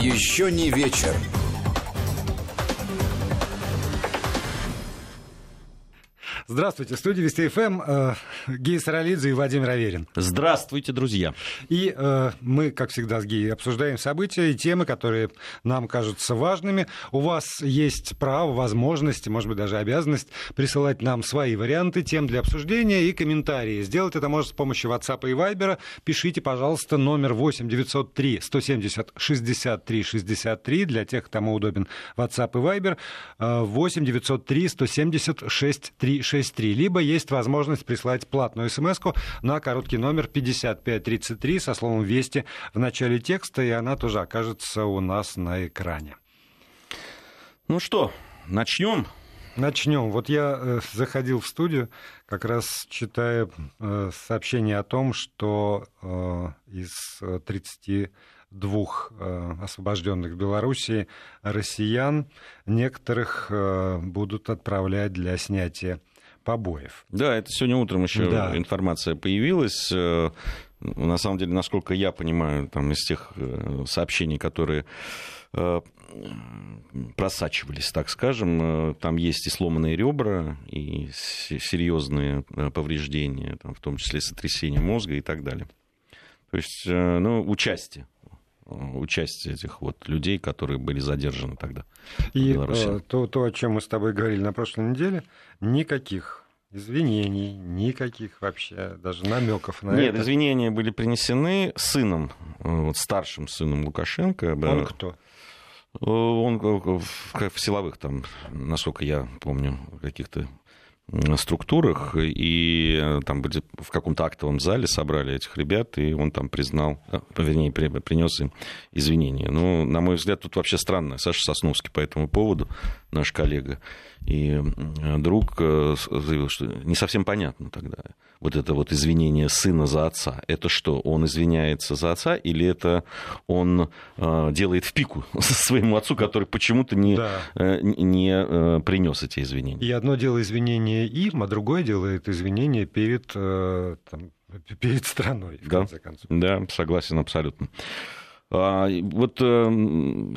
Еще не вечер. Здравствуйте, студии Вести ФМ э, Гея Саралидзе и Владимир Аверин. Здравствуйте, друзья. И э, мы, как всегда, с Геей обсуждаем события и темы, которые нам кажутся важными. У вас есть право, возможность, может быть, даже обязанность присылать нам свои варианты тем для обсуждения и комментарии. Сделать это можно с помощью WhatsApp и Viber. Пишите, пожалуйста, номер 8 903 170 63 63 для тех, кому удобен WhatsApp и Viber. 8 903 170 63 63 63, либо есть возможность прислать платную смс на короткий номер 5533 со словом «Вести» в начале текста, и она тоже окажется у нас на экране. Ну что, начнем? Начнем. Вот я э, заходил в студию, как раз читая э, сообщение о том, что э, из 32 двух освобожденных в Белоруссии россиян некоторых будут отправлять для снятия побоев. Да, это сегодня утром еще да. информация появилась. Э, на самом деле, насколько я понимаю, там из тех э, сообщений, которые э, просачивались, так скажем. Там есть и сломанные ребра, и серьезные повреждения, там, в том числе сотрясение мозга и так далее. То есть, ну, участие участие этих вот людей, которые были задержаны тогда. И то, то, о чем мы с тобой говорили на прошлой неделе, никаких извинений, никаких вообще, даже намеков на Нет, это. извинения были принесены сыном, вот старшим сыном Лукашенко. Он кто? Он в силовых там, насколько я помню, каких-то структурах, и э, там были в каком-то актовом зале собрали этих ребят, и он там признал, э, вернее, принес им извинения. Ну, на мой взгляд, тут вообще странно. Саша Сосновский по этому поводу, наш коллега, и друг э, заявил, что не совсем понятно тогда. Вот это вот извинение сына за отца. Это что, он извиняется за отца, или это он делает в пику своему отцу, который почему-то не, да. не принес эти извинения? И одно дело извинения извинения им, а другое делает извинения перед, э, там, перед страной, в да, конце концов. Да, согласен абсолютно. А, вот э,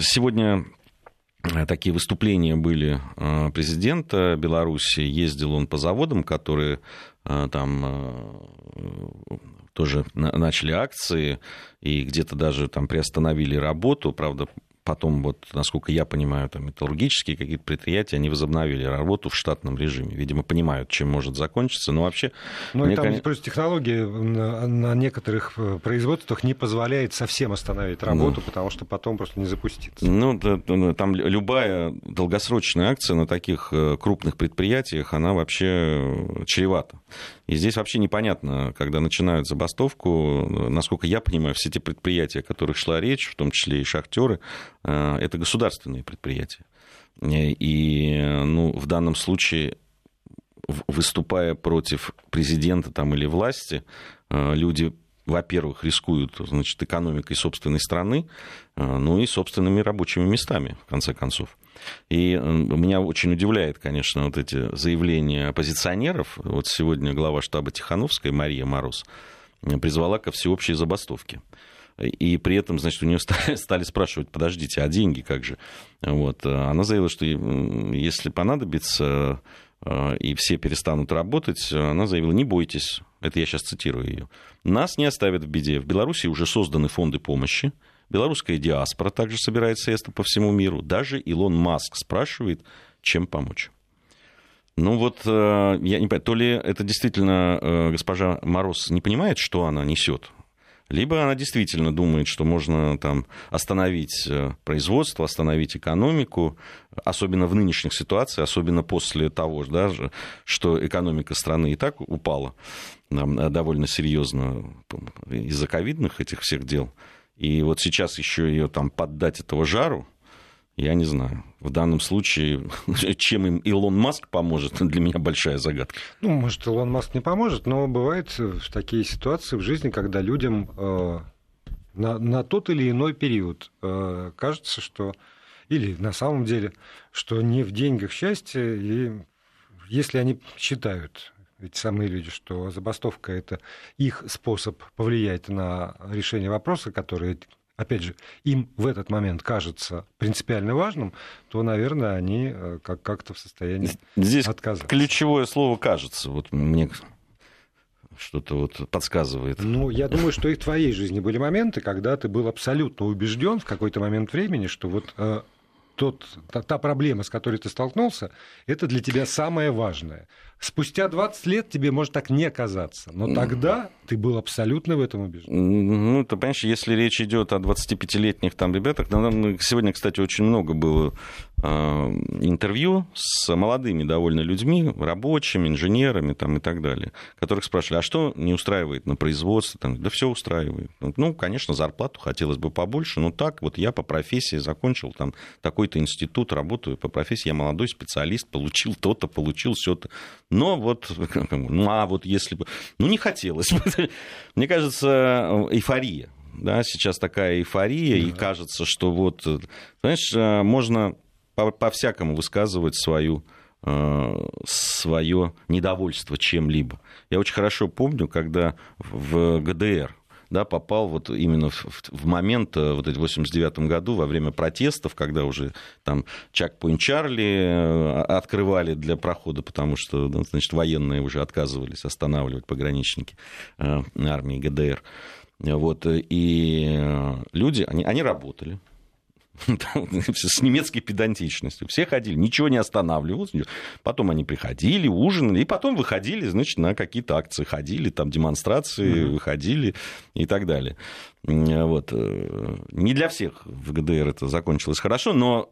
сегодня такие выступления были э, президента Беларуси. Ездил он по заводам, которые там тоже начали акции и где-то даже там приостановили работу. Правда, потом, вот, насколько я понимаю, там, металлургические какие-то предприятия, они возобновили работу в штатном режиме. Видимо, понимают, чем может закончиться, но вообще... Ну, и там кон... просто технология на, на некоторых э, производствах не позволяет совсем остановить работу, ну, потому что потом просто не запустится. Ну, там любая долгосрочная акция на таких э, крупных предприятиях, она вообще чревата. И здесь вообще непонятно, когда начинают забастовку, насколько я понимаю, все те предприятия, о которых шла речь, в том числе и шахтеры, э, это государственные предприятия. И ну, в данном случае, выступая против президента там, или власти, э, люди во-первых, рискуют значит, экономикой собственной страны, э, ну и собственными рабочими местами, в конце концов. И меня очень удивляет, конечно, вот эти заявления оппозиционеров. Вот сегодня глава штаба Тихановская Мария Мороз призвала ко всеобщей забастовке. И при этом, значит, у нее стали, спрашивать, подождите, а деньги как же? Вот. Она заявила, что если понадобится, э, и все перестанут работать, она заявила, не бойтесь, это я сейчас цитирую ее, нас не оставят в беде. В Беларуси уже созданы фонды помощи, Белорусская диаспора также собирает средства по всему миру. Даже Илон Маск спрашивает, чем помочь. Ну вот, э, я не понимаю, то ли это действительно э, госпожа Мороз не понимает, что она несет, либо она действительно думает, что можно там остановить э, производство, остановить экономику, особенно в нынешних ситуациях, особенно после того, да, что экономика страны и так упала довольно серьезно из-за ковидных этих всех дел. И вот сейчас еще ее там поддать этого жару, я не знаю. В данном случае, чем им Илон Маск поможет, для меня большая загадка. Ну, может, Илон Маск не поможет, но бывают такие ситуации в жизни, когда людям э, на, на тот или иной период э, кажется, что или на самом деле, что не в деньгах счастье, и если они считают, эти самые люди, что забастовка – это их способ повлиять на решение вопроса, который опять же, им в этот момент кажется принципиально важным, то, наверное, они как- как-то в состоянии Здесь отказаться. ключевое слово «кажется». Вот мне что-то вот подсказывает. Ну, я думаю, что и в твоей жизни были моменты, когда ты был абсолютно убежден в какой-то момент времени, что вот э, тот, та, та проблема, с которой ты столкнулся, это для тебя самое важное. Спустя 20 лет тебе может так не казаться, но тогда ты был абсолютно в этом убежден. Ну, ты понимаешь, если речь идет о 25-летних там ребятах, ну, сегодня, кстати, очень много было э, интервью с молодыми довольно людьми, рабочими, инженерами там, и так далее, которых спрашивали, а что не устраивает на производстве? Там, да все устраивает. Ну, конечно, зарплату хотелось бы побольше, но так вот я по профессии закончил там такой-то институт, работаю по профессии, я молодой специалист, получил то-то, получил все-то. Но вот, ну а вот если бы... Ну, не хотелось бы. Мне кажется, эйфория. Да, сейчас такая эйфория, да. и кажется, что вот, знаешь, можно по-всякому высказывать свою свое недовольство чем-либо. Я очень хорошо помню, когда в ГДР да, попал вот именно в, в момент, э, вот в 89 году, во время протестов, когда уже там Чакпоинт Чарли э, открывали для прохода, потому что, значит, военные уже отказывались останавливать пограничники э, армии ГДР. Вот, и люди, они, они работали, с немецкой педантичностью. Все ходили, ничего не останавливалось. Потом они приходили, ужинали, и потом выходили, значит, на какие-то акции ходили, там демонстрации, mm-hmm. выходили и так далее. Вот. Не для всех в ГДР это закончилось хорошо, но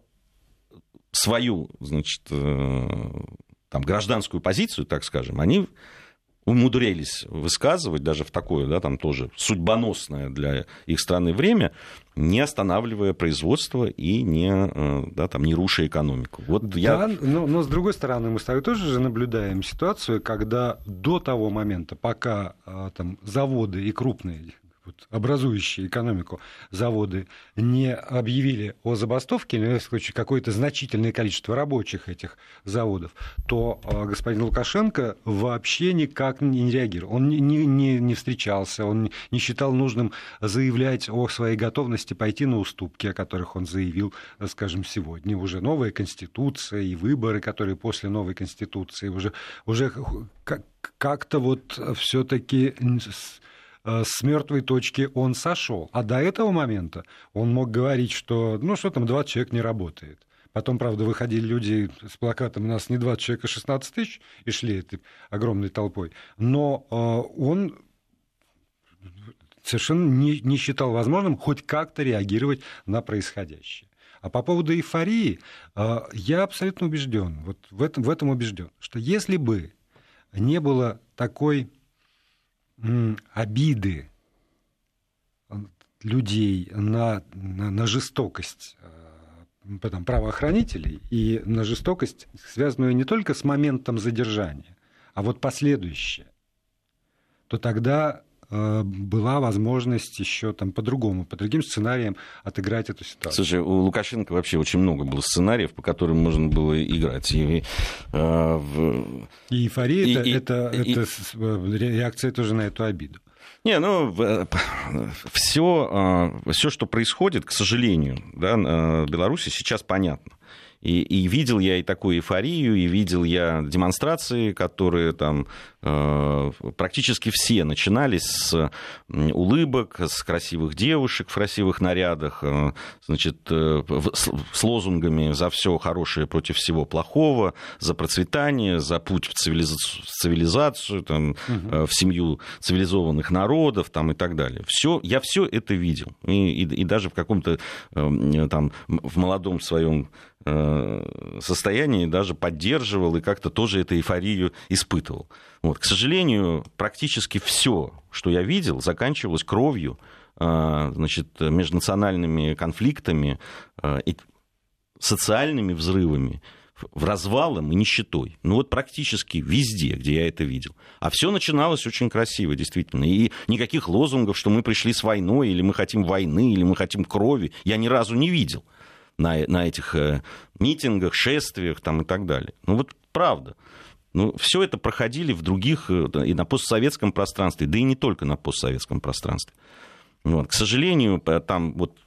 свою, значит, там, гражданскую позицию, так скажем, они умудрялись высказывать даже в такое, да, там тоже судьбоносное для их страны время, не останавливая производство и не, э, да, там, не руша экономику. Вот да, я... но, но с другой стороны, мы с тобой тоже же наблюдаем ситуацию, когда до того момента, пока э, там, заводы и крупные вот, образующие экономику заводы не объявили о забастовке, или, в случае, какое-то значительное количество рабочих этих заводов, то э, господин Лукашенко вообще никак не реагировал. Он не, не, не встречался, он не считал нужным заявлять о своей готовности пойти на уступки, о которых он заявил, скажем, сегодня. Уже новая конституция и выборы, которые после новой конституции уже, уже как-то вот все-таки с мертвой точки он сошел. А до этого момента он мог говорить, что ну что там, 20 человек не работает. Потом, правда, выходили люди с плакатом «У нас не 20 человек, а 16 тысяч» и шли этой огромной толпой. Но э, он совершенно не, не считал возможным хоть как-то реагировать на происходящее. А по поводу эйфории, э, я абсолютно убежден, вот в этом, в этом убежден, что если бы не было такой обиды людей на, на, на жестокость э, там, правоохранителей и на жестокость, связанную не только с моментом задержания, а вот последующее, то тогда была возможность еще там по-другому, по другим сценариям отыграть эту ситуацию. Слушай, у Лукашенко вообще очень много было сценариев, по которым можно было играть. И, э, в... и эйфория и, это, и, это, и... это э, реакция тоже на эту обиду. Не, ну, все, э, все, что происходит, к сожалению, да, в Беларуси сейчас понятно. И, и видел я и такую эйфорию, и видел я демонстрации, которые там э, практически все начинались с улыбок, с красивых девушек в красивых нарядах, э, значит, э, с, с лозунгами за все хорошее против всего плохого, за процветание, за путь в цивилизацию, в, цивилизацию, там, угу. в семью цивилизованных народов там, и так далее. Все, я все это видел. И, и, и даже в каком-то э, там в молодом своем Э, состоянии даже поддерживал и как-то тоже эту эйфорию испытывал. Вот. К сожалению, практически все, что я видел, заканчивалось кровью, э, значит, межнациональными конфликтами э, социальными взрывами, в развалом и нищетой. Ну вот практически везде, где я это видел. А все начиналось очень красиво, действительно. И никаких лозунгов, что мы пришли с войной, или мы хотим войны, или мы хотим крови, я ни разу не видел на, на этих э, митингах, шествиях там, и так далее. Ну вот правда. Ну, все это проходили в других, э, и на постсоветском пространстве, да и не только на постсоветском пространстве. Вот. К сожалению, там вот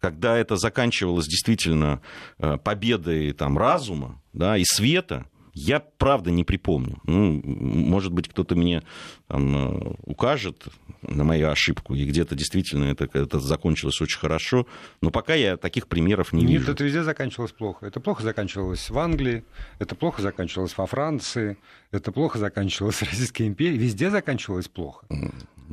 когда это заканчивалось действительно э, победой там, разума да, и света, я правда не припомню. Ну, может быть, кто-то мне там, э, укажет на мою ошибку, и где-то действительно это, это закончилось очень хорошо. Но пока я таких примеров не Нет, вижу. это везде заканчивалось плохо. Это плохо заканчивалось в Англии, это плохо заканчивалось во Франции, это плохо заканчивалось в Российской империи. Везде заканчивалось плохо.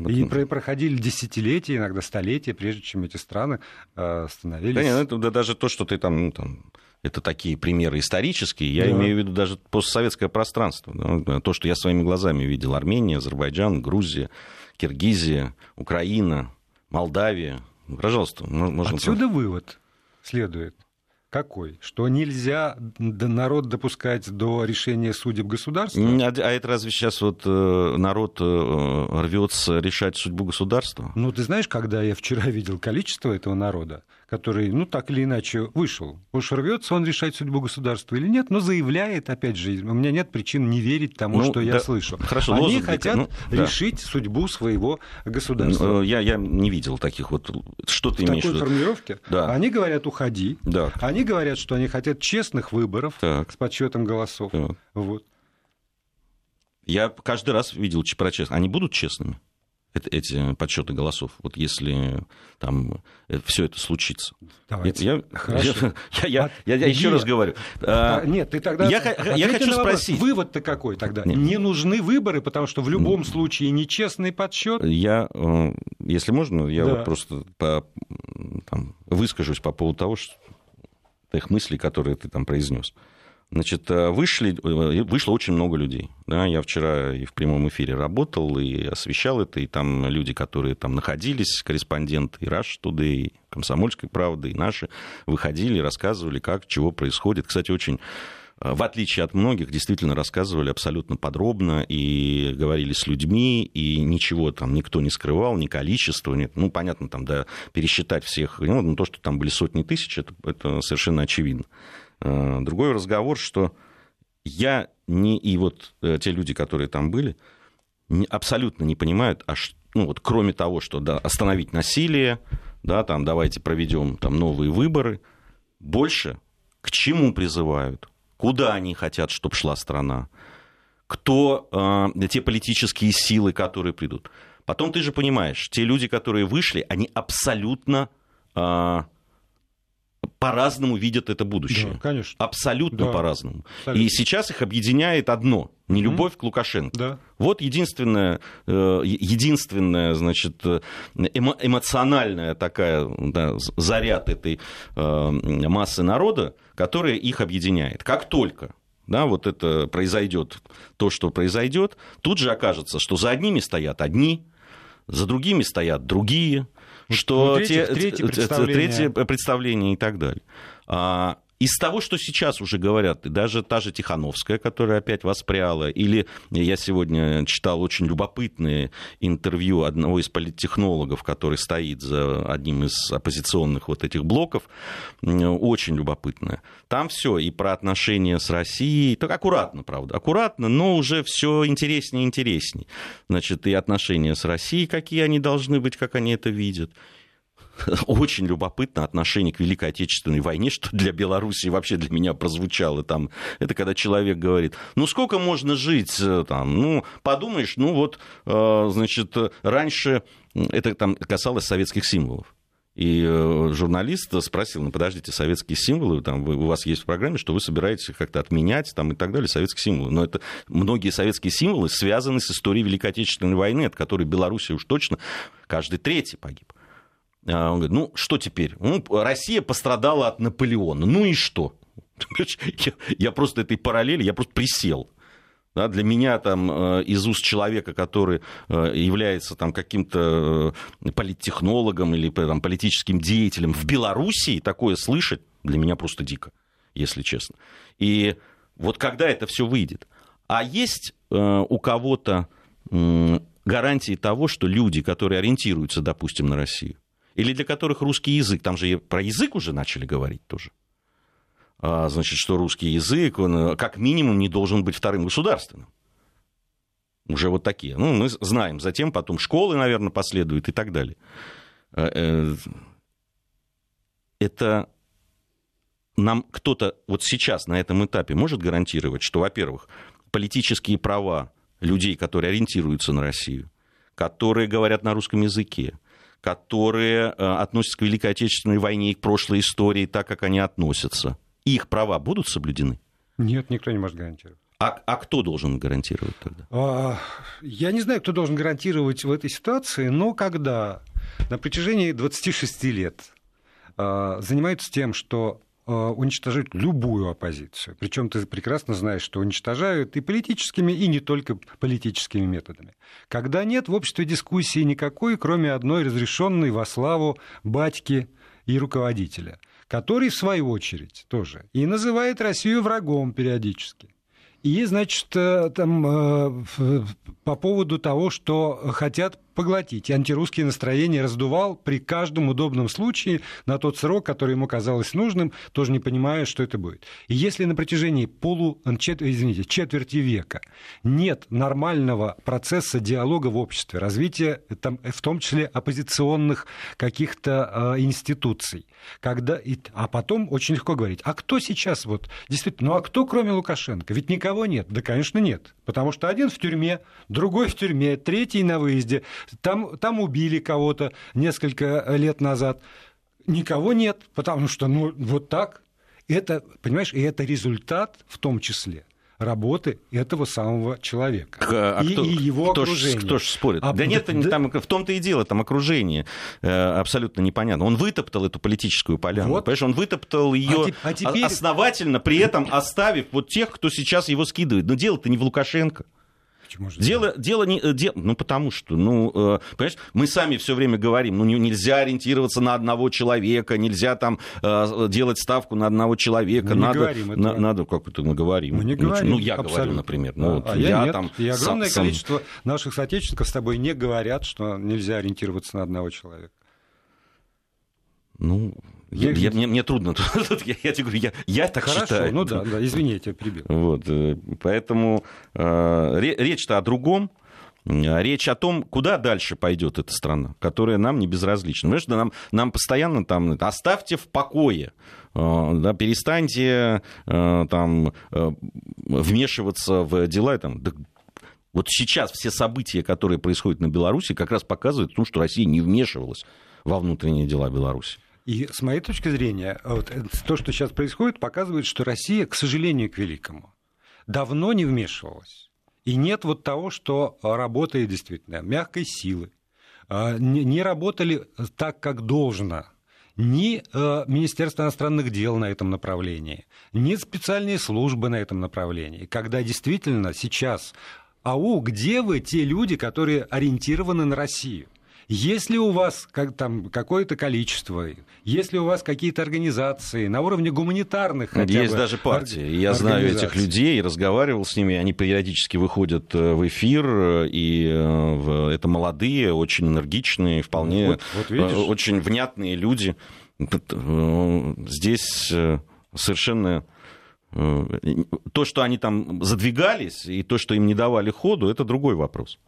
И проходили десятилетия, иногда столетия, прежде чем эти страны э, становились... Да, нет, это, да, даже то, что ты там, ну, там это такие примеры исторические, я да. имею в виду даже постсоветское пространство. Да, то, что я своими глазами видел. Армения, Азербайджан, Грузия, Киргизия, Украина, Молдавия. Пожалуйста, можно... Отсюда вывод следует какой? Что нельзя народ допускать до решения судеб государства? А, а это разве сейчас вот э, народ э, рвется решать судьбу государства? Ну, ты знаешь, когда я вчера видел количество этого народа, который, ну, так или иначе вышел. Уж рвется он решать судьбу государства или нет, но заявляет, опять же, у меня нет причин не верить тому, ну, что да, я слышу. Хорошо, Они лозунг, хотят ну, решить да. судьбу своего государства. Я, я не видел таких вот... Что ты в имеешь в виду? формулировке? Да. Они говорят, уходи. Да. Они говорят, что они хотят честных выборов так. с подсчетом голосов. Так. Вот. Я каждый раз видел про честных. Они будут честными? Эти подсчеты голосов, вот если там э, все это случится. Давайте. Я, Хорошо. Я, я, я, я еще раз говорю. А, нет, ты тогда я, я хочу спросить. Вывод-то какой тогда? Нет. Не нужны выборы, потому что в любом случае нечестный подсчет. Я, э, если можно, я да. вот просто по, там, выскажусь по поводу того, что тех мыслей, которые ты там произнес. Значит, э, вышли, э, вышло очень много людей. Да, я вчера и в прямом эфире работал, и освещал это, и там люди, которые там находились, корреспонденты и Rush Today, и Комсомольской правды, и наши, выходили, рассказывали, как, чего происходит. Кстати, очень э, в отличие от многих, действительно рассказывали абсолютно подробно и говорили с людьми, и ничего там никто не скрывал, ни количество, нет. Ну, понятно, там, да, пересчитать всех, ну, то, что там были сотни тысяч, это, это совершенно очевидно. Э, другой разговор, что я не... И вот э, те люди, которые там были, абсолютно не понимают, а что, ну, вот, кроме того, что да, остановить насилие, да, там, давайте проведем там, новые выборы, больше к чему призывают, куда они хотят, чтобы шла страна, кто э, те политические силы, которые придут. Потом ты же понимаешь, те люди, которые вышли, они абсолютно э, по-разному видят это будущее. Да, конечно. Абсолютно да. по-разному. Абсолютно. И сейчас их объединяет одно не любовь mm-hmm. к Лукашенко. Да. Вот единственная, э, единственная, значит, эмо, эмоциональная такая да, заряд этой э, массы народа, которая их объединяет. Как только да, вот это произойдет, то, что произойдет, тут же окажется, что за одними стоят одни, за другими стоят другие, что ну, те, третье, представление. третье представление и так далее. А, из того, что сейчас уже говорят, даже та же Тихановская, которая опять воспряла, или я сегодня читал очень любопытное интервью одного из политтехнологов, который стоит за одним из оппозиционных вот этих блоков, очень любопытное. Там все и про отношения с Россией, так аккуратно, правда, аккуратно, но уже все интереснее и интереснее. Значит, и отношения с Россией, какие они должны быть, как они это видят, очень любопытно отношение к Великой Отечественной войне, что для Беларуси вообще для меня прозвучало там. Это когда человек говорит, ну сколько можно жить э, там, ну подумаешь, ну вот, э, значит, раньше, это там касалось советских символов. И э, журналист спросил, ну подождите, советские символы, там, вы, у вас есть в программе, что вы собираетесь как-то отменять там, и так далее, советские символы. Но это многие советские символы связаны с историей Великой Отечественной войны, от которой Беларусь уж точно каждый третий погиб. А он говорит, ну что теперь? Ну, Россия пострадала от Наполеона. Ну и что? Я, я просто этой параллели, я просто присел. Да, для меня там э, из уст человека, который э, является там каким-то э, политтехнологом или там, политическим деятелем в Белоруссии, такое слышать для меня просто дико, если честно. И вот когда это все выйдет. А есть у кого-то гарантии того, что люди, которые ориентируются, допустим, на Россию, или для которых русский язык, там же про язык уже начали говорить тоже. А, значит, что русский язык, он э, как минимум не должен быть вторым государственным. Уже вот такие. Ну, мы знаем. Затем потом школы, наверное, последуют и так далее. это нам кто-то вот сейчас на этом этапе может гарантировать, что, во-первых, политические права людей, которые ориентируются на Россию, которые говорят на русском языке, которые э, относятся к Великой Отечественной войне и к прошлой истории так, как они относятся, их права будут соблюдены? Нет, никто не может гарантировать. А, а кто должен гарантировать тогда? А, я не знаю, кто должен гарантировать в этой ситуации, но когда на протяжении 26 лет а, занимаются тем, что уничтожают любую оппозицию. Причем ты прекрасно знаешь, что уничтожают и политическими, и не только политическими методами. Когда нет в обществе дискуссии никакой, кроме одной разрешенной во славу батьки и руководителя, который, в свою очередь, тоже и называет Россию врагом периодически. И, значит, э, там э, по поводу того, что хотят поглотить. И антирусские настроения раздувал при каждом удобном случае на тот срок, который ему казалось нужным, тоже не понимая, что это будет. И если на протяжении полу, чет, извините, четверти века нет нормального процесса диалога в обществе, развития, там, в том числе оппозиционных каких-то э, институций, когда, и, а потом очень легко говорить, а кто сейчас вот, действительно, ну а кто кроме Лукашенко? Ведь никого нет. Да, конечно, нет. Потому что один в тюрьме, другой в тюрьме, третий на выезде, там, там убили кого-то несколько лет назад. Никого нет, потому что, ну, вот так. Это, понимаешь, и это результат в том числе работы этого самого человека а и, кто, и его кто окружения. Ж, кто ж спорит? А, да нет, да, там, в том-то и дело, там окружение э, абсолютно непонятно. Он вытоптал эту политическую поляну, вот. понимаешь, он вытоптал ее а, а теперь... основательно, при этом оставив вот тех, кто сейчас его скидывает. Но дело-то не в Лукашенко. Почему же дело, дело не... Э, дело, ну, потому что, ну, э, понимаешь, мы сами все время говорим, ну, нельзя ориентироваться на одного человека, нельзя там э, делать ставку на одного человека. Мы не надо, говорим на, надо, как это мы говорим? Мы не ну, говорим. Ну, я абсолютно. говорю, например. Ну, вот, а я, я нет. там... И огромное сам, количество наших соотечественников с тобой не говорят, что нельзя ориентироваться на одного человека. Ну, я, я, мне, мне трудно. я, я тебе говорю, я, я так Хорошо, считаю. ну да, да, извини, я тебя перебил. Вот, э, поэтому э, речь-то о другом. Речь о том, куда дальше пойдет эта страна, которая нам не безразлична. Понимаешь, нам, нам постоянно там оставьте в покое, э, да, перестаньте э, там вмешиваться в дела. Там, да, вот сейчас все события, которые происходят на Беларуси, как раз показывают, ну, что Россия не вмешивалась во внутренние дела Беларуси. И с моей точки зрения, вот, то, что сейчас происходит, показывает, что Россия, к сожалению, к великому, давно не вмешивалась. И нет вот того, что работает действительно мягкой силы. А, не работали так, как должно ни э, Министерство иностранных дел на этом направлении, ни специальные службы на этом направлении. Когда действительно сейчас, ау, где вы, те люди, которые ориентированы на Россию? Если у вас как, там, какое-то количество, если у вас какие-то организации на уровне гуманитарных... Есть бы, даже партии. Я знаю этих людей, разговаривал с ними, они периодически выходят э, в эфир, э, и э, это молодые, очень энергичные, вполне вот, вот очень внятные люди. Здесь совершенно то, что они там задвигались, и то, что им не давали ходу, это другой вопрос.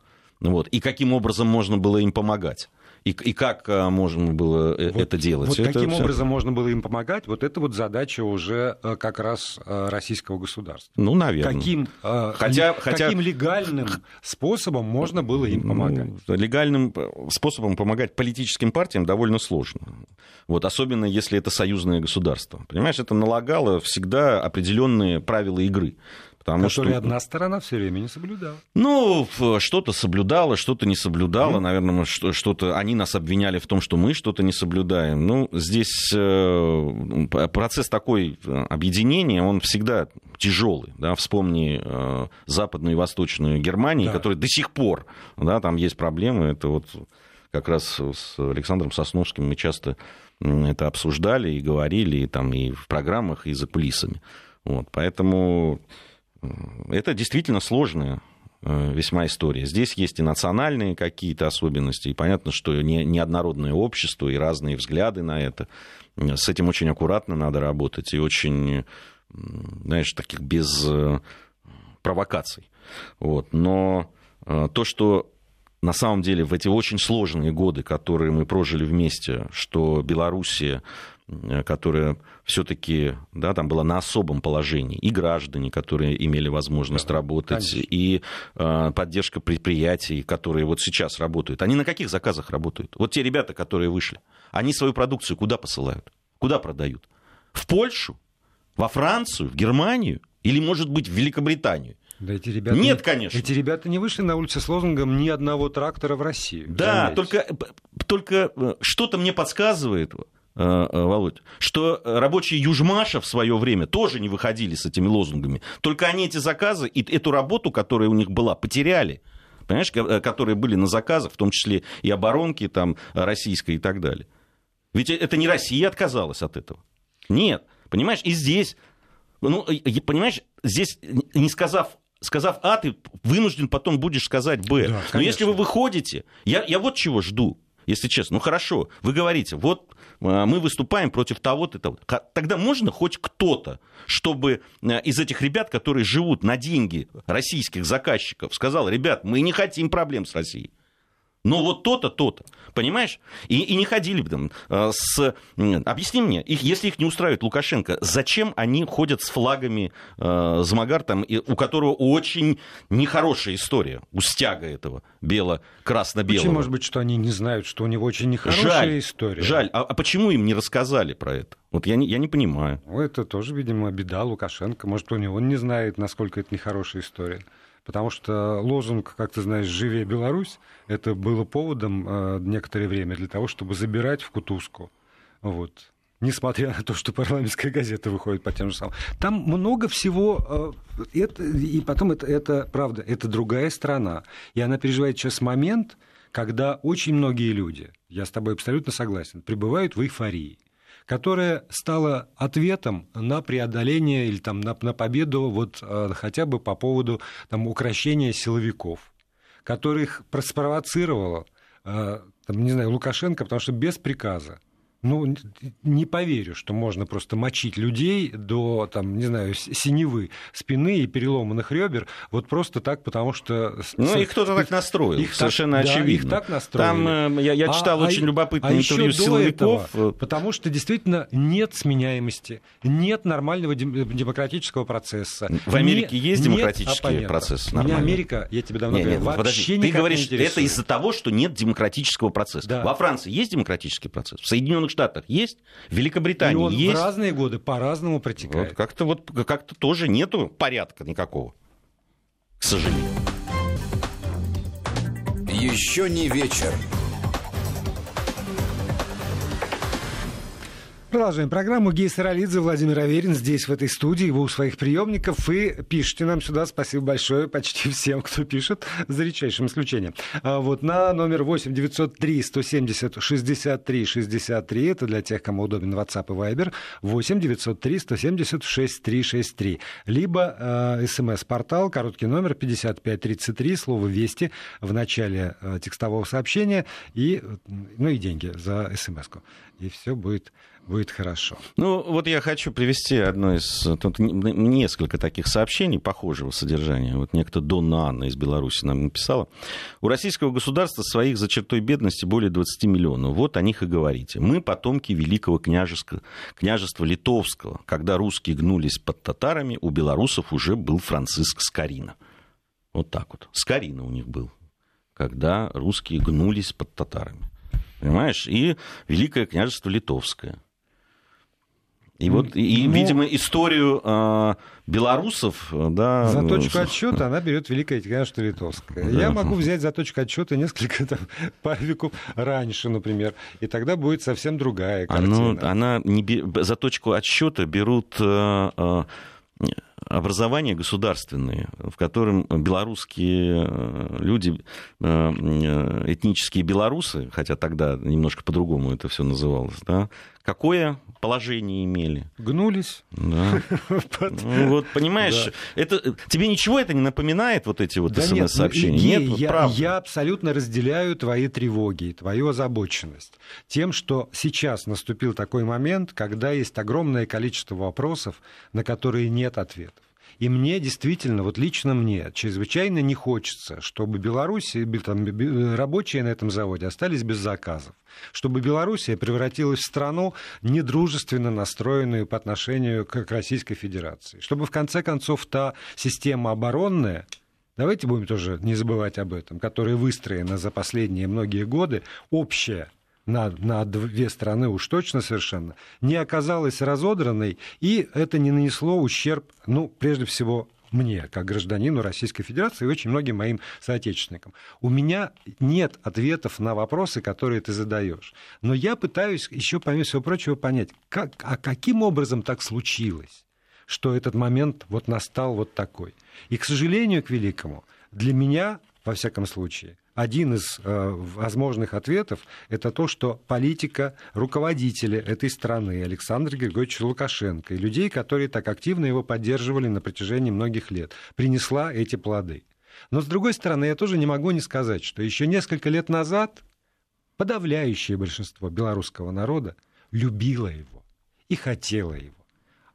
Вот. И каким образом можно было им помогать? И, и как а, можно было э, вот, это делать? Вот это каким все... образом можно было им помогать? Вот это вот задача уже э, как раз э, российского государства. Ну, наверное. Каким, хотя, хотя... каким легальным способом можно было им ну, помогать? Ну, легальным способом помогать политическим партиям довольно сложно. Вот, особенно если это союзное государство. Понимаешь, это налагало всегда определенные правила игры. Потому Которые что... одна сторона все время не соблюдала. Ну, что-то соблюдала, что-то не соблюдала. Mm. Наверное, что-то они нас обвиняли в том, что мы что-то не соблюдаем. Ну, здесь э, процесс такой э, объединения, он всегда тяжелый. Да? Вспомни э, Западную и Восточную Германию, да. которые до сих пор, да, там есть проблемы. Это вот как раз с Александром Сосновским мы часто это обсуждали и говорили, и, там, и в программах, и за кулисами. Вот, поэтому это действительно сложная э, весьма история. Здесь есть и национальные какие-то особенности, и понятно, что не, неоднородное общество и разные взгляды на это. С этим очень аккуратно надо работать и очень, знаешь, таких без э, провокаций. Вот. Но э, то, что на самом деле в эти очень сложные годы, которые мы прожили вместе, что Белоруссия Э, которая все-таки, да, там была на особом положении, и граждане, которые имели возможность да, работать, конечно. и э, поддержка предприятий, которые вот сейчас работают. Они на каких заказах работают? Вот те ребята, которые вышли, они свою продукцию куда посылают? Куда продают? В Польшу? Во Францию? В Германию? Или, может быть, в Великобританию? Да эти ребята Нет, не, конечно. Эти ребята не вышли на улице с лозунгом ни одного трактора в Россию. Да, только, только э, что-то мне подсказывает, Э, э, Володь, что рабочие Южмаша в свое время тоже не выходили с этими лозунгами. Только они эти заказы и эту работу, которая у них была, потеряли. Понимаешь, э, которые были на заказах, в том числе и оборонки там, российской и так далее. Ведь это не Россия отказалась от этого. Нет. Понимаешь, и здесь, ну, понимаешь, здесь, не сказав сказав А, ты вынужден потом будешь сказать Б. Да, Но если вы выходите, я, я вот чего жду если честно. Ну хорошо, вы говорите, вот мы выступаем против того-то, того. Тогда можно хоть кто-то, чтобы э, из этих ребят, которые живут на деньги российских заказчиков, сказал, ребят, мы не хотим проблем с Россией. Но вот то-то, то-то. Понимаешь? И, и не ходили бы там э, с... Объясни мне, их, если их не устраивает Лукашенко, зачем они ходят с флагами э, Замагар, там, и, у которого очень нехорошая история, у стяга этого бело-красно-белого. Очень может быть, что они не знают, что у него очень нехорошая жаль, история. Жаль. А, а почему им не рассказали про это? Вот я не, я не понимаю. Ну, это тоже, видимо, беда Лукашенко. Может, у него он не знает, насколько это нехорошая история потому что лозунг, как ты знаешь, «Живее Беларусь», это было поводом э, некоторое время для того, чтобы забирать в кутузку. Вот несмотря на то, что парламентская газета выходит по тем же самым. Там много всего, э, это, и потом это, это, правда, это другая страна, и она переживает сейчас момент, когда очень многие люди, я с тобой абсолютно согласен, пребывают в эйфории которая стала ответом на преодоление или там, на, на победу вот, э, хотя бы по поводу там, укращения силовиков, которых спровоцировало э, там, не знаю, Лукашенко, потому что без приказа ну, не поверю, что можно просто мочить людей до, там, не знаю, синевы спины и переломанных ребер, вот просто так, потому что... Ну, их кто-то так настроил, их совершенно так, очевидно. Да, их так настроили. Там, э, я, я а, читал а, очень а, любопытное а интервью силовиков. Этого, потому что действительно нет сменяемости, нет нормального демократического процесса. В Америке не, есть демократический процесс нормальный? Не Америка, я тебе давно не, говорю, вообще подожди. Ты говоришь, это из-за того, что нет демократического процесса. Да. Во Франции есть демократический процесс? В Соединенных Соединенных Штатах есть, в Великобритании и он есть. в разные годы по-разному протекает. Вот как-то вот как-то тоже нету порядка никакого, к сожалению. Еще не вечер. Продолжаем программу. Гей Саралидзе, Владимир Аверин здесь, в этой студии. Вы у своих приемников и пишите нам сюда. Спасибо большое почти всем, кто пишет, за редчайшим исключением. А вот на номер 8 903 170 63 63. Это для тех, кому удобен WhatsApp и Viber. 8 903 170 6363. Либо э, смс-портал, короткий номер 5533, слово «Вести» в начале э, текстового сообщения и, ну, и деньги за смс-ку. И все будет будет хорошо. Ну, вот я хочу привести одно из... Тут несколько таких сообщений похожего содержания. Вот некто Донна Анна из Беларуси нам написала. У российского государства своих за чертой бедности более 20 миллионов. Вот о них и говорите. Мы потомки великого княжеского, княжества Литовского. Когда русские гнулись под татарами, у белорусов уже был Франциск Скорина. Вот так вот. Скорина у них был. Когда русские гнулись под татарами. Понимаешь? И Великое княжество Литовское. И вот, и, ну, видимо, историю э, белорусов, да. За точку отсчета она берет Великое княжество Литовское. Да. Я могу взять за точку отсчета несколько там, пару веков раньше, например, и тогда будет совсем другая картина. Оно, она не за точку отсчета берут э, э, образование государственное, в котором белорусские э, люди, э, э, этнические белорусы, хотя тогда немножко по-другому это все называлось, да, какое положение имели? Гнулись. Да. Ну, вот, понимаешь, да. это, тебе ничего это не напоминает, вот эти вот да смс-сообщения? Нет, нет, нет я, я абсолютно разделяю твои тревоги, твою озабоченность тем, что сейчас наступил такой момент, когда есть огромное количество вопросов, на которые нет ответов. И мне действительно, вот лично мне, чрезвычайно не хочется, чтобы Беларусь, там, рабочие на этом заводе остались без заказов. Чтобы Белоруссия превратилась в страну недружественно настроенную по отношению к Российской Федерации. Чтобы, в конце концов, та система оборонная, давайте будем тоже не забывать об этом, которая выстроена за последние многие годы, общая на, на две страны уж точно совершенно, не оказалась разодранной, и это не нанесло ущерб, ну, прежде всего, мне, как гражданину Российской Федерации, и очень многим моим соотечественникам. У меня нет ответов на вопросы, которые ты задаешь. Но я пытаюсь еще, помимо всего прочего, понять, как, а каким образом так случилось, что этот момент вот настал вот такой. И, к сожалению, к великому, для меня, во всяком случае, один из э, возможных ответов – это то, что политика руководителя этой страны Александра Григорьевича Лукашенко и людей, которые так активно его поддерживали на протяжении многих лет, принесла эти плоды. Но, с другой стороны, я тоже не могу не сказать, что еще несколько лет назад подавляющее большинство белорусского народа любило его и хотело его.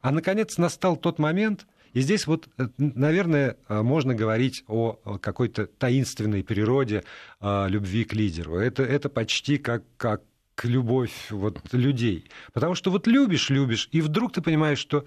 А, наконец, настал тот момент, и здесь вот, э, наверное, э, можно говорить о какой-то таинственной природе э, любви к лидеру. Это, это почти как, как любовь вот, людей. Потому что вот любишь, любишь, и вдруг ты понимаешь, что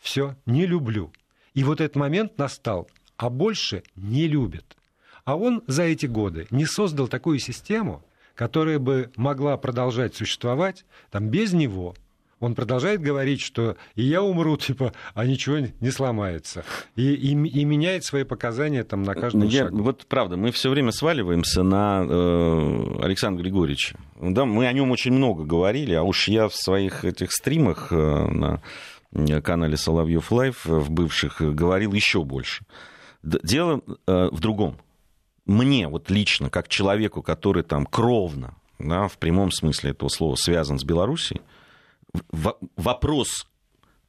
все, не люблю. И вот этот момент настал, а больше не любит. А он за эти годы не создал такую систему, которая бы могла продолжать существовать там, без него, он продолжает говорить, что и я умру, типа, а ничего не сломается. И, и, и меняет свои показания там на каждом я, шагу. Вот правда, мы все время сваливаемся на э, Александра Григорьевича. Да, мы о нем очень много говорили, а уж я в своих этих стримах э, на канале Соловьев Live в бывших говорил еще больше. Дело э, в другом. Мне вот лично, как человеку, который там кровно, да, в прямом смысле этого слова связан с Белоруссией, вопрос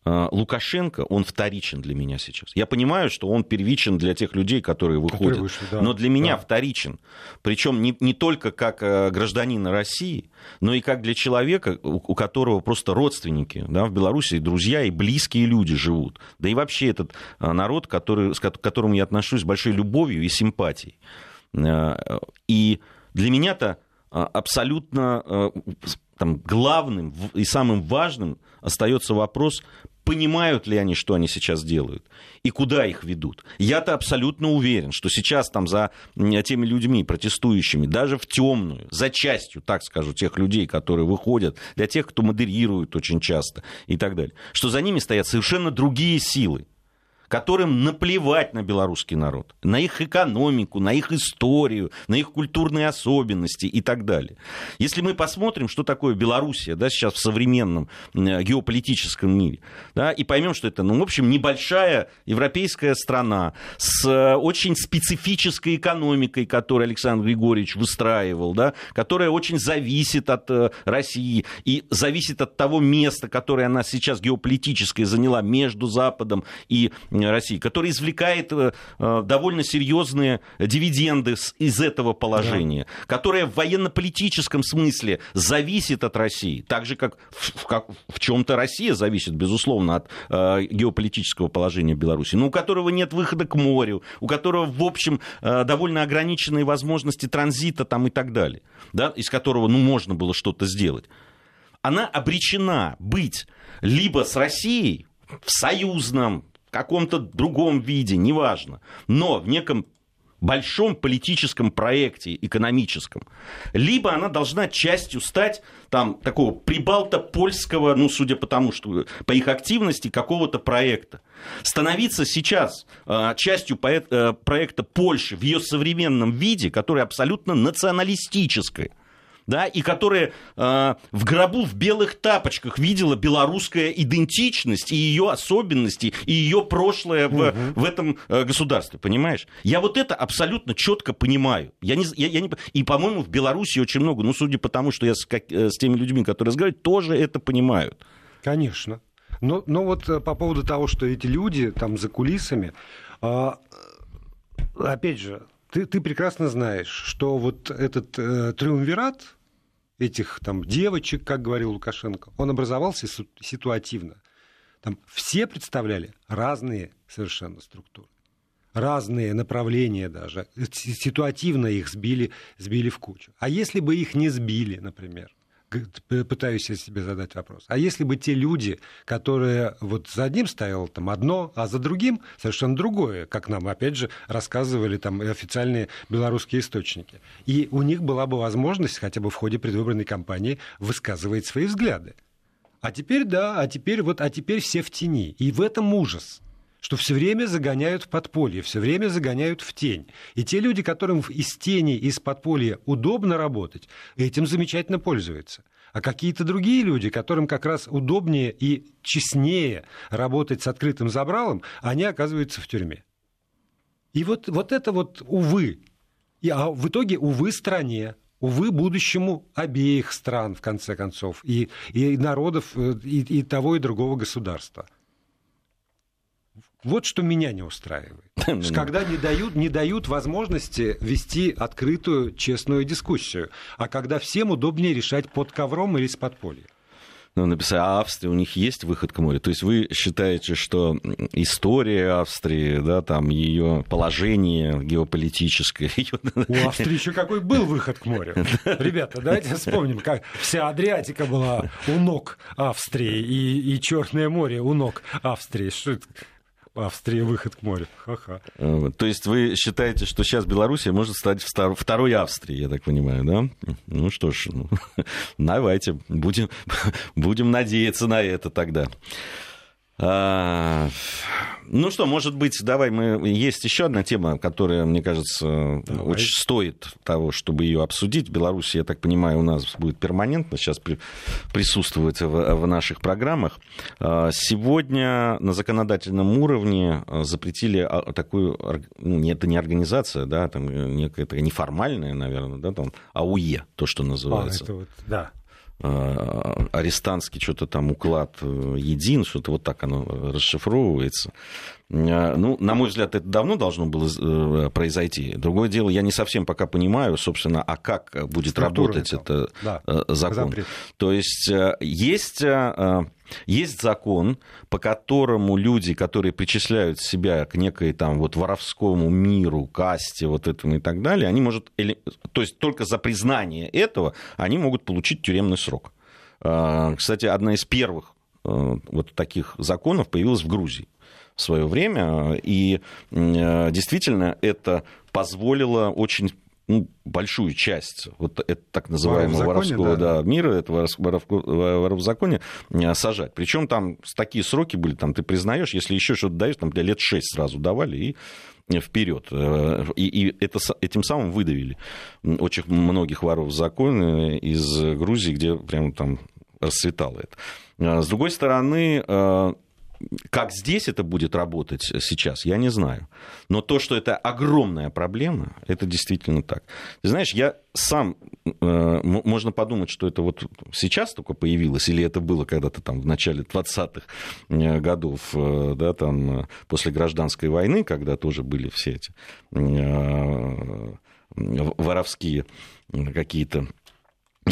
а, Лукашенко, он вторичен для меня сейчас. Я понимаю, что он первичен для тех людей, которые выходят, которые вышли, да. но для меня да. вторичен. Причем не, не только как а, гражданина России, но и как для человека, у которого просто родственники да, в Беларуси, друзья и близкие люди живут. Да и вообще этот а, народ, который, к которому я отношусь с большой любовью и симпатией. И для меня-то абсолютно там, главным и самым важным остается вопрос, понимают ли они, что они сейчас делают, и куда их ведут. Я-то абсолютно уверен, что сейчас там за теми людьми, протестующими, даже в темную, за частью, так скажу, тех людей, которые выходят, для тех, кто модерирует очень часто и так далее, что за ними стоят совершенно другие силы которым наплевать на белорусский народ, на их экономику, на их историю, на их культурные особенности и так далее. Если мы посмотрим, что такое Белоруссия да, сейчас в современном геополитическом мире, да, и поймем, что это, ну, в общем, небольшая европейская страна с э, очень специфической экономикой, которую Александр Григорьевич выстраивал, да, которая очень зависит от э, России и зависит от того места, которое она сейчас геополитическое заняла между Западом и России, который извлекает э, э, довольно серьезные дивиденды из этого положения, да. которое в военно-политическом смысле зависит от России, так же, как в, как в чем-то Россия зависит, безусловно, от э, геополитического положения Беларуси, но у которого нет выхода к морю, у которого, в общем, довольно ограниченные возможности транзита там и так далее, да, из которого, ну, можно было что-то сделать. Она обречена быть либо с Россией в союзном, каком-то другом виде, неважно, но в неком большом политическом проекте экономическом, либо она должна частью стать там такого прибалто-польского, ну, судя по тому, что по их активности, какого-то проекта. Становиться сейчас э, частью э, проекта Польши в ее современном виде, которая абсолютно националистическая – да, и которая э, в гробу в белых тапочках видела белорусская идентичность и ее особенности, и ее прошлое в, угу. в этом э, государстве, понимаешь? Я вот это абсолютно четко понимаю. Я не, я, я не, и, по-моему, в Беларуси очень много, ну, судя по тому, что я с, как, э, с теми людьми, которые разговаривают, тоже это понимают. Конечно. Но, но вот э, по поводу того, что эти люди там за кулисами, э, опять же, ты, ты прекрасно знаешь, что вот этот э, триумвират этих там девочек, как говорил Лукашенко, он образовался ситуативно. Там все представляли разные совершенно структуры, разные направления даже. Ситуативно их сбили, сбили в кучу. А если бы их не сбили, например, пытаюсь я себе задать вопрос. А если бы те люди, которые вот за одним стояло там одно, а за другим совершенно другое, как нам опять же рассказывали там официальные белорусские источники, и у них была бы возможность хотя бы в ходе предвыборной кампании высказывать свои взгляды. А теперь да, а теперь вот, а теперь все в тени. И в этом ужас что все время загоняют в подполье, все время загоняют в тень. И те люди, которым из тени, из подполья удобно работать, этим замечательно пользуются. А какие-то другие люди, которым как раз удобнее и честнее работать с открытым забралом, они оказываются в тюрьме. И вот, вот это вот, увы, и, а в итоге, увы, стране, увы, будущему обеих стран, в конце концов, и, и народов, э, и, и того, и другого государства. Вот что меня не устраивает. Когда не дают, не дают возможности вести открытую, честную дискуссию, а когда всем удобнее решать под ковром или с подполья ну, написали, а Австрия, у них есть выход к морю? То есть вы считаете, что история Австрии, да, там ее положение геополитическое... У Австрии еще какой был выход к морю? Ребята, давайте вспомним, как вся Адриатика была у ног Австрии и, и Черное море у ног Австрии. Что это? Австрия выход к морю. Ха-ха. То есть вы считаете, что сейчас Белоруссия может стать второй Австрией, я так понимаю, да? Ну что ж, ну, давайте, будем, будем надеяться на это тогда. А, ну что, может быть, давай мы... Есть еще одна тема, которая, мне кажется, давай. очень стоит того, чтобы ее обсудить. Беларусь, я так понимаю, у нас будет перманентно сейчас при... присутствовать в, в наших программах. А, сегодня на законодательном уровне запретили а, такую... Ну, это не организация, да, там некая неформальная, наверное, да, там АУЕ, то, что называется. А, это вот, да Э, арестантский что-то там уклад э, един, что-то вот так оно расшифровывается. Э, ну, на мой взгляд, это давно должно было произойти. Другое дело, я не совсем пока понимаю, собственно, а как будет Структура работать это да, закон. Запрет. То есть есть есть закон, по которому люди, которые причисляют себя к некой там вот воровскому миру, касте, вот этому и так далее, они могут, то есть только за признание этого они могут получить тюремный срок. А, кстати, одна из первых э, вот таких законов появилась в Грузии в свое время, и э, действительно это позволило очень ну, большую часть вот это так называемого воровского да. Да, мира, этого воров в законе сажать. Причем там такие сроки были, там ты признаешь, если еще что-то даешь, там для лет 6 сразу давали и вперед. Э, и, и это, этим самым выдавили очень многих воров в законе из Грузии, где прямо там расцветало это. С другой стороны, э, как здесь это будет работать сейчас, я не знаю. Но то, что это огромная проблема, это действительно так. Ты знаешь, я сам, э, можно подумать, что это вот сейчас только появилось, или это было когда-то там в начале 20-х э, годов, э, да, там, после гражданской войны, когда тоже были все эти воровские какие-то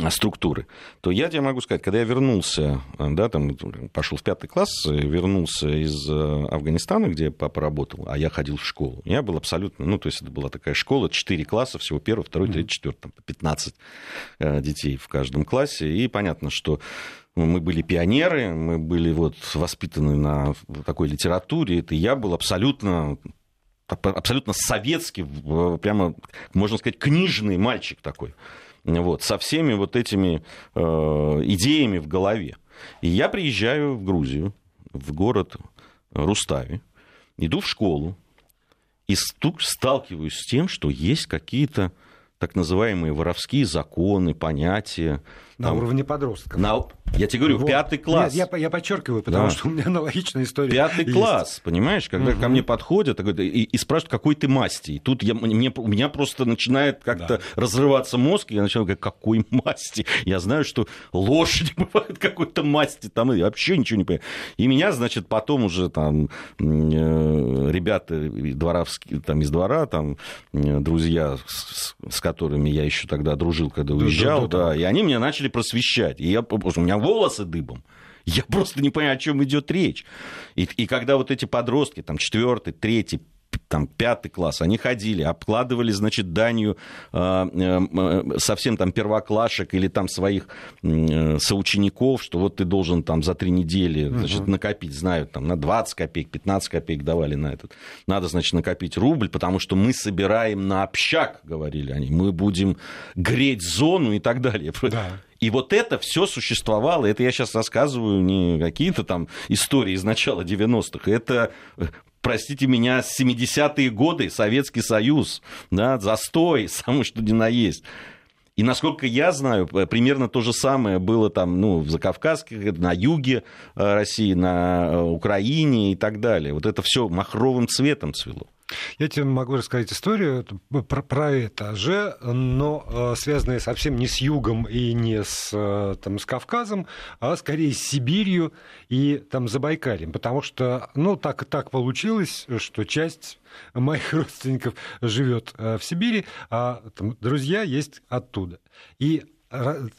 структуры, то я тебе могу сказать, когда я вернулся, да, там, пошел в пятый класс, вернулся из э, Афганистана, где я поработал, а я ходил в школу, я был абсолютно, ну, то есть это была такая школа, четыре класса, всего первый, второй, третий, четвертый, там, 15 э, детей в каждом классе, и понятно, что мы были пионеры, мы были вот воспитаны на такой литературе, это я был абсолютно абсолютно советский, прямо, можно сказать, книжный мальчик такой вот, со всеми вот этими э, идеями в голове. И я приезжаю в Грузию, в город Рустави, иду в школу и сталкиваюсь с тем, что есть какие-то так называемые воровские законы, понятия. На там, уровне подростков. На, я тебе говорю, вот. пятый класс. Нет, я, я подчеркиваю, потому да. что у меня аналогичная история. Пятый есть. класс, понимаешь, когда угу. ко мне подходят и, и спрашивают, какой ты масти. И тут я, мне, у меня просто начинает как-то да. разрываться мозг, и я начинаю говорить, какой масти? Я знаю, что лошади бывают какой-то масти, там я вообще ничего не понимаю. И меня, значит, потом уже там э, ребята дворовские, там из двора, там друзья, с, которыми я еще тогда дружил, когда уезжал, да, да, да, да, и они меня начали просвещать. И я, у меня волосы дыбом. Я просто не понимаю, о чем идет речь. И, и когда вот эти подростки, там, четвертый, третий, там, пятый класс, они ходили, обкладывали, значит, данью э, э, совсем там первоклашек или там своих э, соучеников, что вот ты должен там за три недели, значит, накопить, знают, там, на 20 копеек, 15 копеек давали на этот. Надо, значит, накопить рубль, потому что мы собираем на общак, говорили они, мы будем греть зону и так далее. Да. И вот это все существовало. Это я сейчас рассказываю не какие-то там истории из начала 90-х. Это простите меня, 70-е годы, Советский Союз, да, застой, самое что ни на есть. И насколько я знаю, примерно то же самое было там, ну, в Закавказке, на юге э, России, на э, Украине и так далее. Вот это все махровым цветом цвело. Я тебе могу рассказать историю про, про это же, но э, связанная совсем не с югом и не с, э, там, с Кавказом, а скорее с Сибирью и там, Забайкальем. Потому что ну, так, так получилось, что часть моих родственников живет э, в Сибири, а там, друзья есть оттуда. И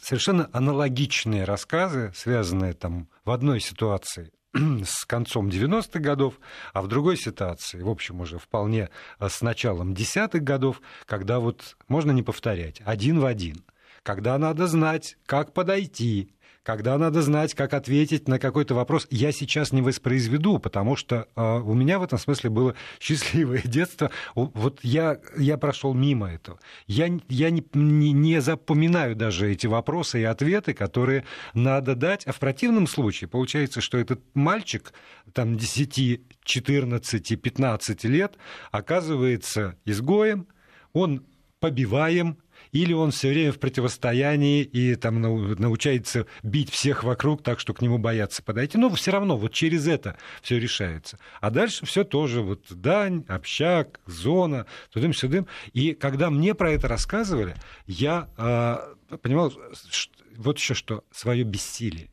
совершенно аналогичные рассказы, связанные там в одной ситуации с концом 90-х годов, а в другой ситуации, в общем, уже вполне э, с началом десятых годов, когда вот можно не повторять, один в один, когда надо знать, как подойти, когда надо знать, как ответить на какой-то вопрос, я сейчас не воспроизведу, потому что э, у меня в этом смысле было счастливое детство. Вот я, я прошел мимо этого. Я, я не, не, не запоминаю даже эти вопросы и ответы, которые надо дать. А в противном случае получается, что этот мальчик там 10, 14, 15 лет оказывается изгоем, он побиваем, или он все время в противостоянии и там научается бить всех вокруг так, что к нему боятся подойти. Но все равно вот через это все решается. А дальше все тоже вот дань, общак, зона, тудым-сюдым. И когда мне про это рассказывали, я э, понимал, что, вот еще что, свое бессилие.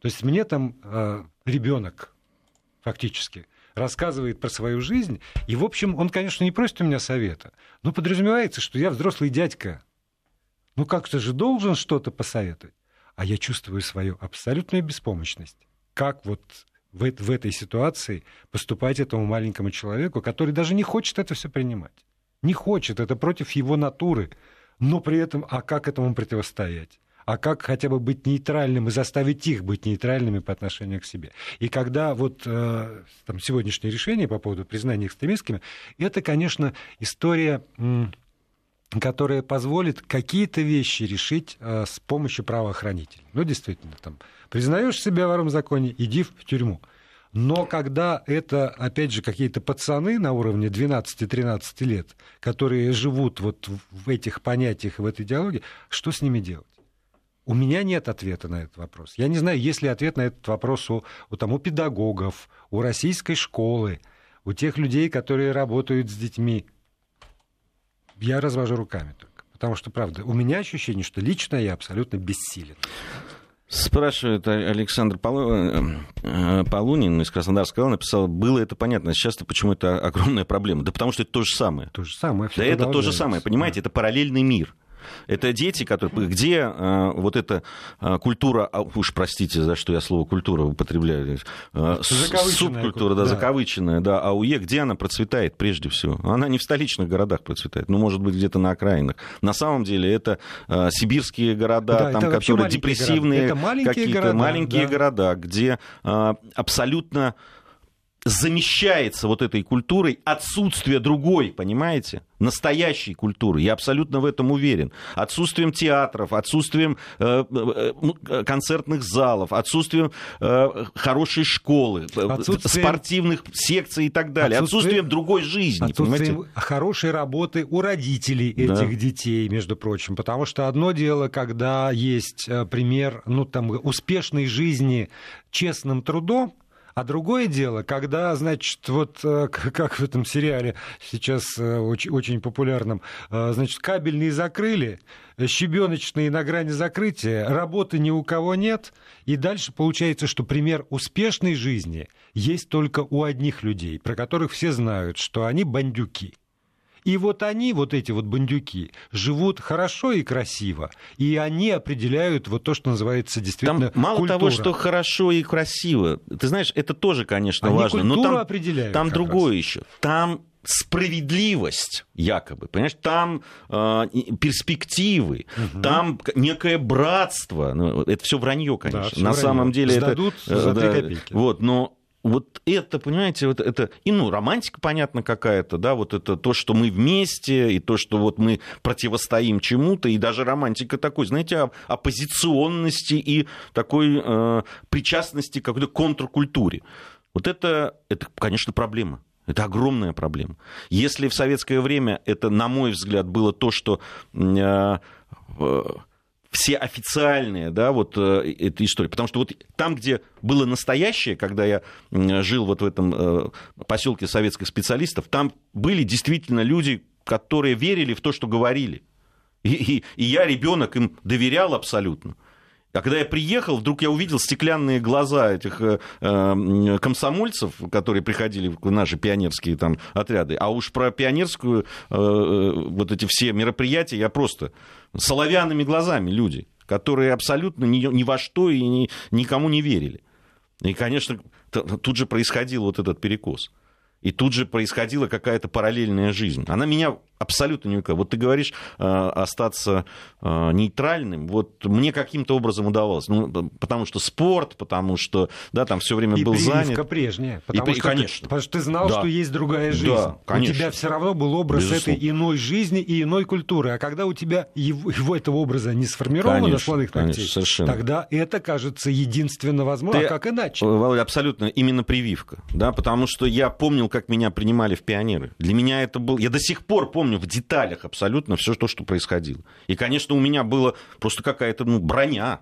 То есть мне там э, ребенок фактически рассказывает про свою жизнь, и, в общем, он, конечно, не просит у меня совета, но подразумевается, что я взрослый дядька, ну как-то же должен что-то посоветовать. А я чувствую свою абсолютную беспомощность. Как вот в, в этой ситуации поступать этому маленькому человеку, который даже не хочет это все принимать. Не хочет, это против его натуры. Но при этом, а как этому противостоять? а как хотя бы быть нейтральным и заставить их быть нейтральными по отношению к себе. И когда вот э, там, сегодняшнее решение по поводу признания экстремистскими, это, конечно, история которая позволит какие-то вещи решить э, с помощью правоохранителей. Ну, действительно, там, признаешь себя вором в законе, иди в тюрьму. Но когда это, опять же, какие-то пацаны на уровне 12-13 лет, которые живут вот в этих понятиях, в этой идеологии, что с ними делать? У меня нет ответа на этот вопрос. Я не знаю, есть ли ответ на этот вопрос у, у, там, у педагогов, у российской школы, у тех людей, которые работают с детьми я развожу руками только. Потому что, правда, у меня ощущение, что лично я абсолютно бессилен. Спрашивает Александр Полунин э, из Краснодарского края, написал, было это понятно, сейчас-то почему это огромная проблема? Да потому что это то же самое. То же самое. Да это то же самое, понимаете, да. это параллельный мир. Это дети, которые, где э, вот эта э, культура, а, уж простите, за что я слово культура употребляю, э, субкультура, да, да, закавыченная, да, АУЕ, где она процветает прежде всего? Она не в столичных городах процветает, ну, может быть, где-то на окраинах. На самом деле это э, сибирские города, да, там, которые депрессивные, какие-то маленькие да. города, где э, абсолютно замещается вот этой культурой отсутствие другой, понимаете, настоящей культуры. Я абсолютно в этом уверен. Отсутствием театров, отсутствием э, э, э концертных залов, отсутствием э, хорошей школы, э, отсутствием... спортивных секций и так далее. Отсутствием, отсутствием другой жизни. Отсутствием понимаете? хорошей работы у родителей этих да. детей, между прочим. Потому что одно дело, когда есть э, пример ну, там, успешной жизни честным трудом, а другое дело, когда, значит, вот э, как в этом сериале сейчас э, очень, популярном, э, значит, кабельные закрыли, щебеночные на грани закрытия, работы ни у кого нет, и дальше получается, что пример успешной жизни есть только у одних людей, про которых все знают, что они бандюки. И вот они, вот эти вот бандюки, живут хорошо и красиво, и они определяют вот то, что называется действительно Там мало культура. того, что хорошо и красиво, ты знаешь, это тоже, конечно, Они важно. Но там, определяют там другое раз. еще. Там справедливость якобы, понимаешь, там э, перспективы, там к- некое братство, ну, это все вранье, конечно. всё На вранье. самом деле Сдадут это за э, три копейки. Вот, но вот это, понимаете, вот это, и ну, романтика, понятно, какая-то, да, вот это то, что мы вместе, и то, что вот мы противостоим чему-то, и даже романтика такой, знаете, оппозиционности и такой э, причастности к какой-то контркультуре. Вот это, это, конечно, проблема. Это огромная проблема. Если в советское время это, на мой взгляд, было то, что э, э, все официальные, да, вот э, эта история. Потому что вот там, где было настоящее, когда я жил вот в этом э, поселке советских специалистов, там были действительно люди, которые верили в то, что говорили. И, и- и я, ребенок, им доверял абсолютно. А когда я приехал, вдруг я увидел стеклянные глаза этих э, э, комсомольцев, которые приходили в наши пионерские там отряды. А уж про пионерскую э, э, вот эти все мероприятия я просто соловянными глазами люди, которые абсолютно ни, ни во что и ни- никому не верили. И, конечно, тут же происходил вот этот перекос. И тут же происходила какая-то параллельная жизнь. Она меня абсолютно увлекала. Вот ты говоришь э, остаться э, нейтральным. Вот мне каким-то образом удавалось. Ну, потому что спорт, потому что да, там все время И был занят. прежняя. Потому, при- что ты, конечно. потому что ты знал, Да. что есть другая жизнь. Да, конечно. У тебя все равно был образ Безусловно. этой иной жизни и иной культуры. А когда у тебя его, его этого образа не сформировано Конечно, с молодых конечно, ногтей, совершенно. тогда это кажется единственно возможно. Ты- А как иначе? Володя, абсолютно именно прививка, да, потому что я помнил, как меня принимали в пионеры. Для меня это был, я до сих пор помню в деталях абсолютно все то, что происходило. И, конечно, у меня было просто какая-то ну, броня.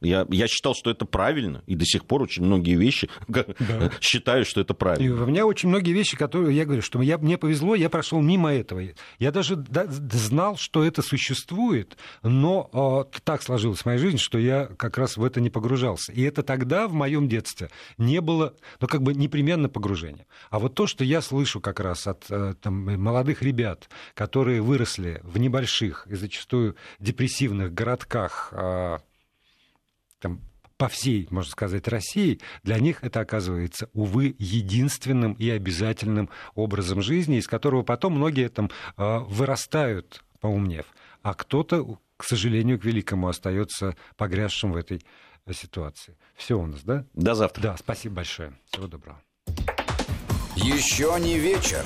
Я, я считал, что это правильно, и до сих пор очень многие вещи считаю, что это И правильно. у меня очень многие вещи, которые я говорю, что я, мне повезло, я прошел мимо этого. Я даже да- знал, что это существует, но э, так сложилась моя жизнь, что я как раз в это не погружался. И это тогда в моем детстве не было, ну как бы непременно погружение. А вот то, что я слышу как раз от э, там, молодых ребят, которые выросли в небольших и зачастую депрессивных городках, э, там, по всей, можно сказать, России, для них это оказывается, увы, единственным и обязательным образом жизни, из которого потом многие там э, вырастают, поумнев, а кто-то, к сожалению, к великому остается погрязшим в этой ситуации. Все у нас, да? До завтра. Да, спасибо большое. Всего доброго. Еще не вечер.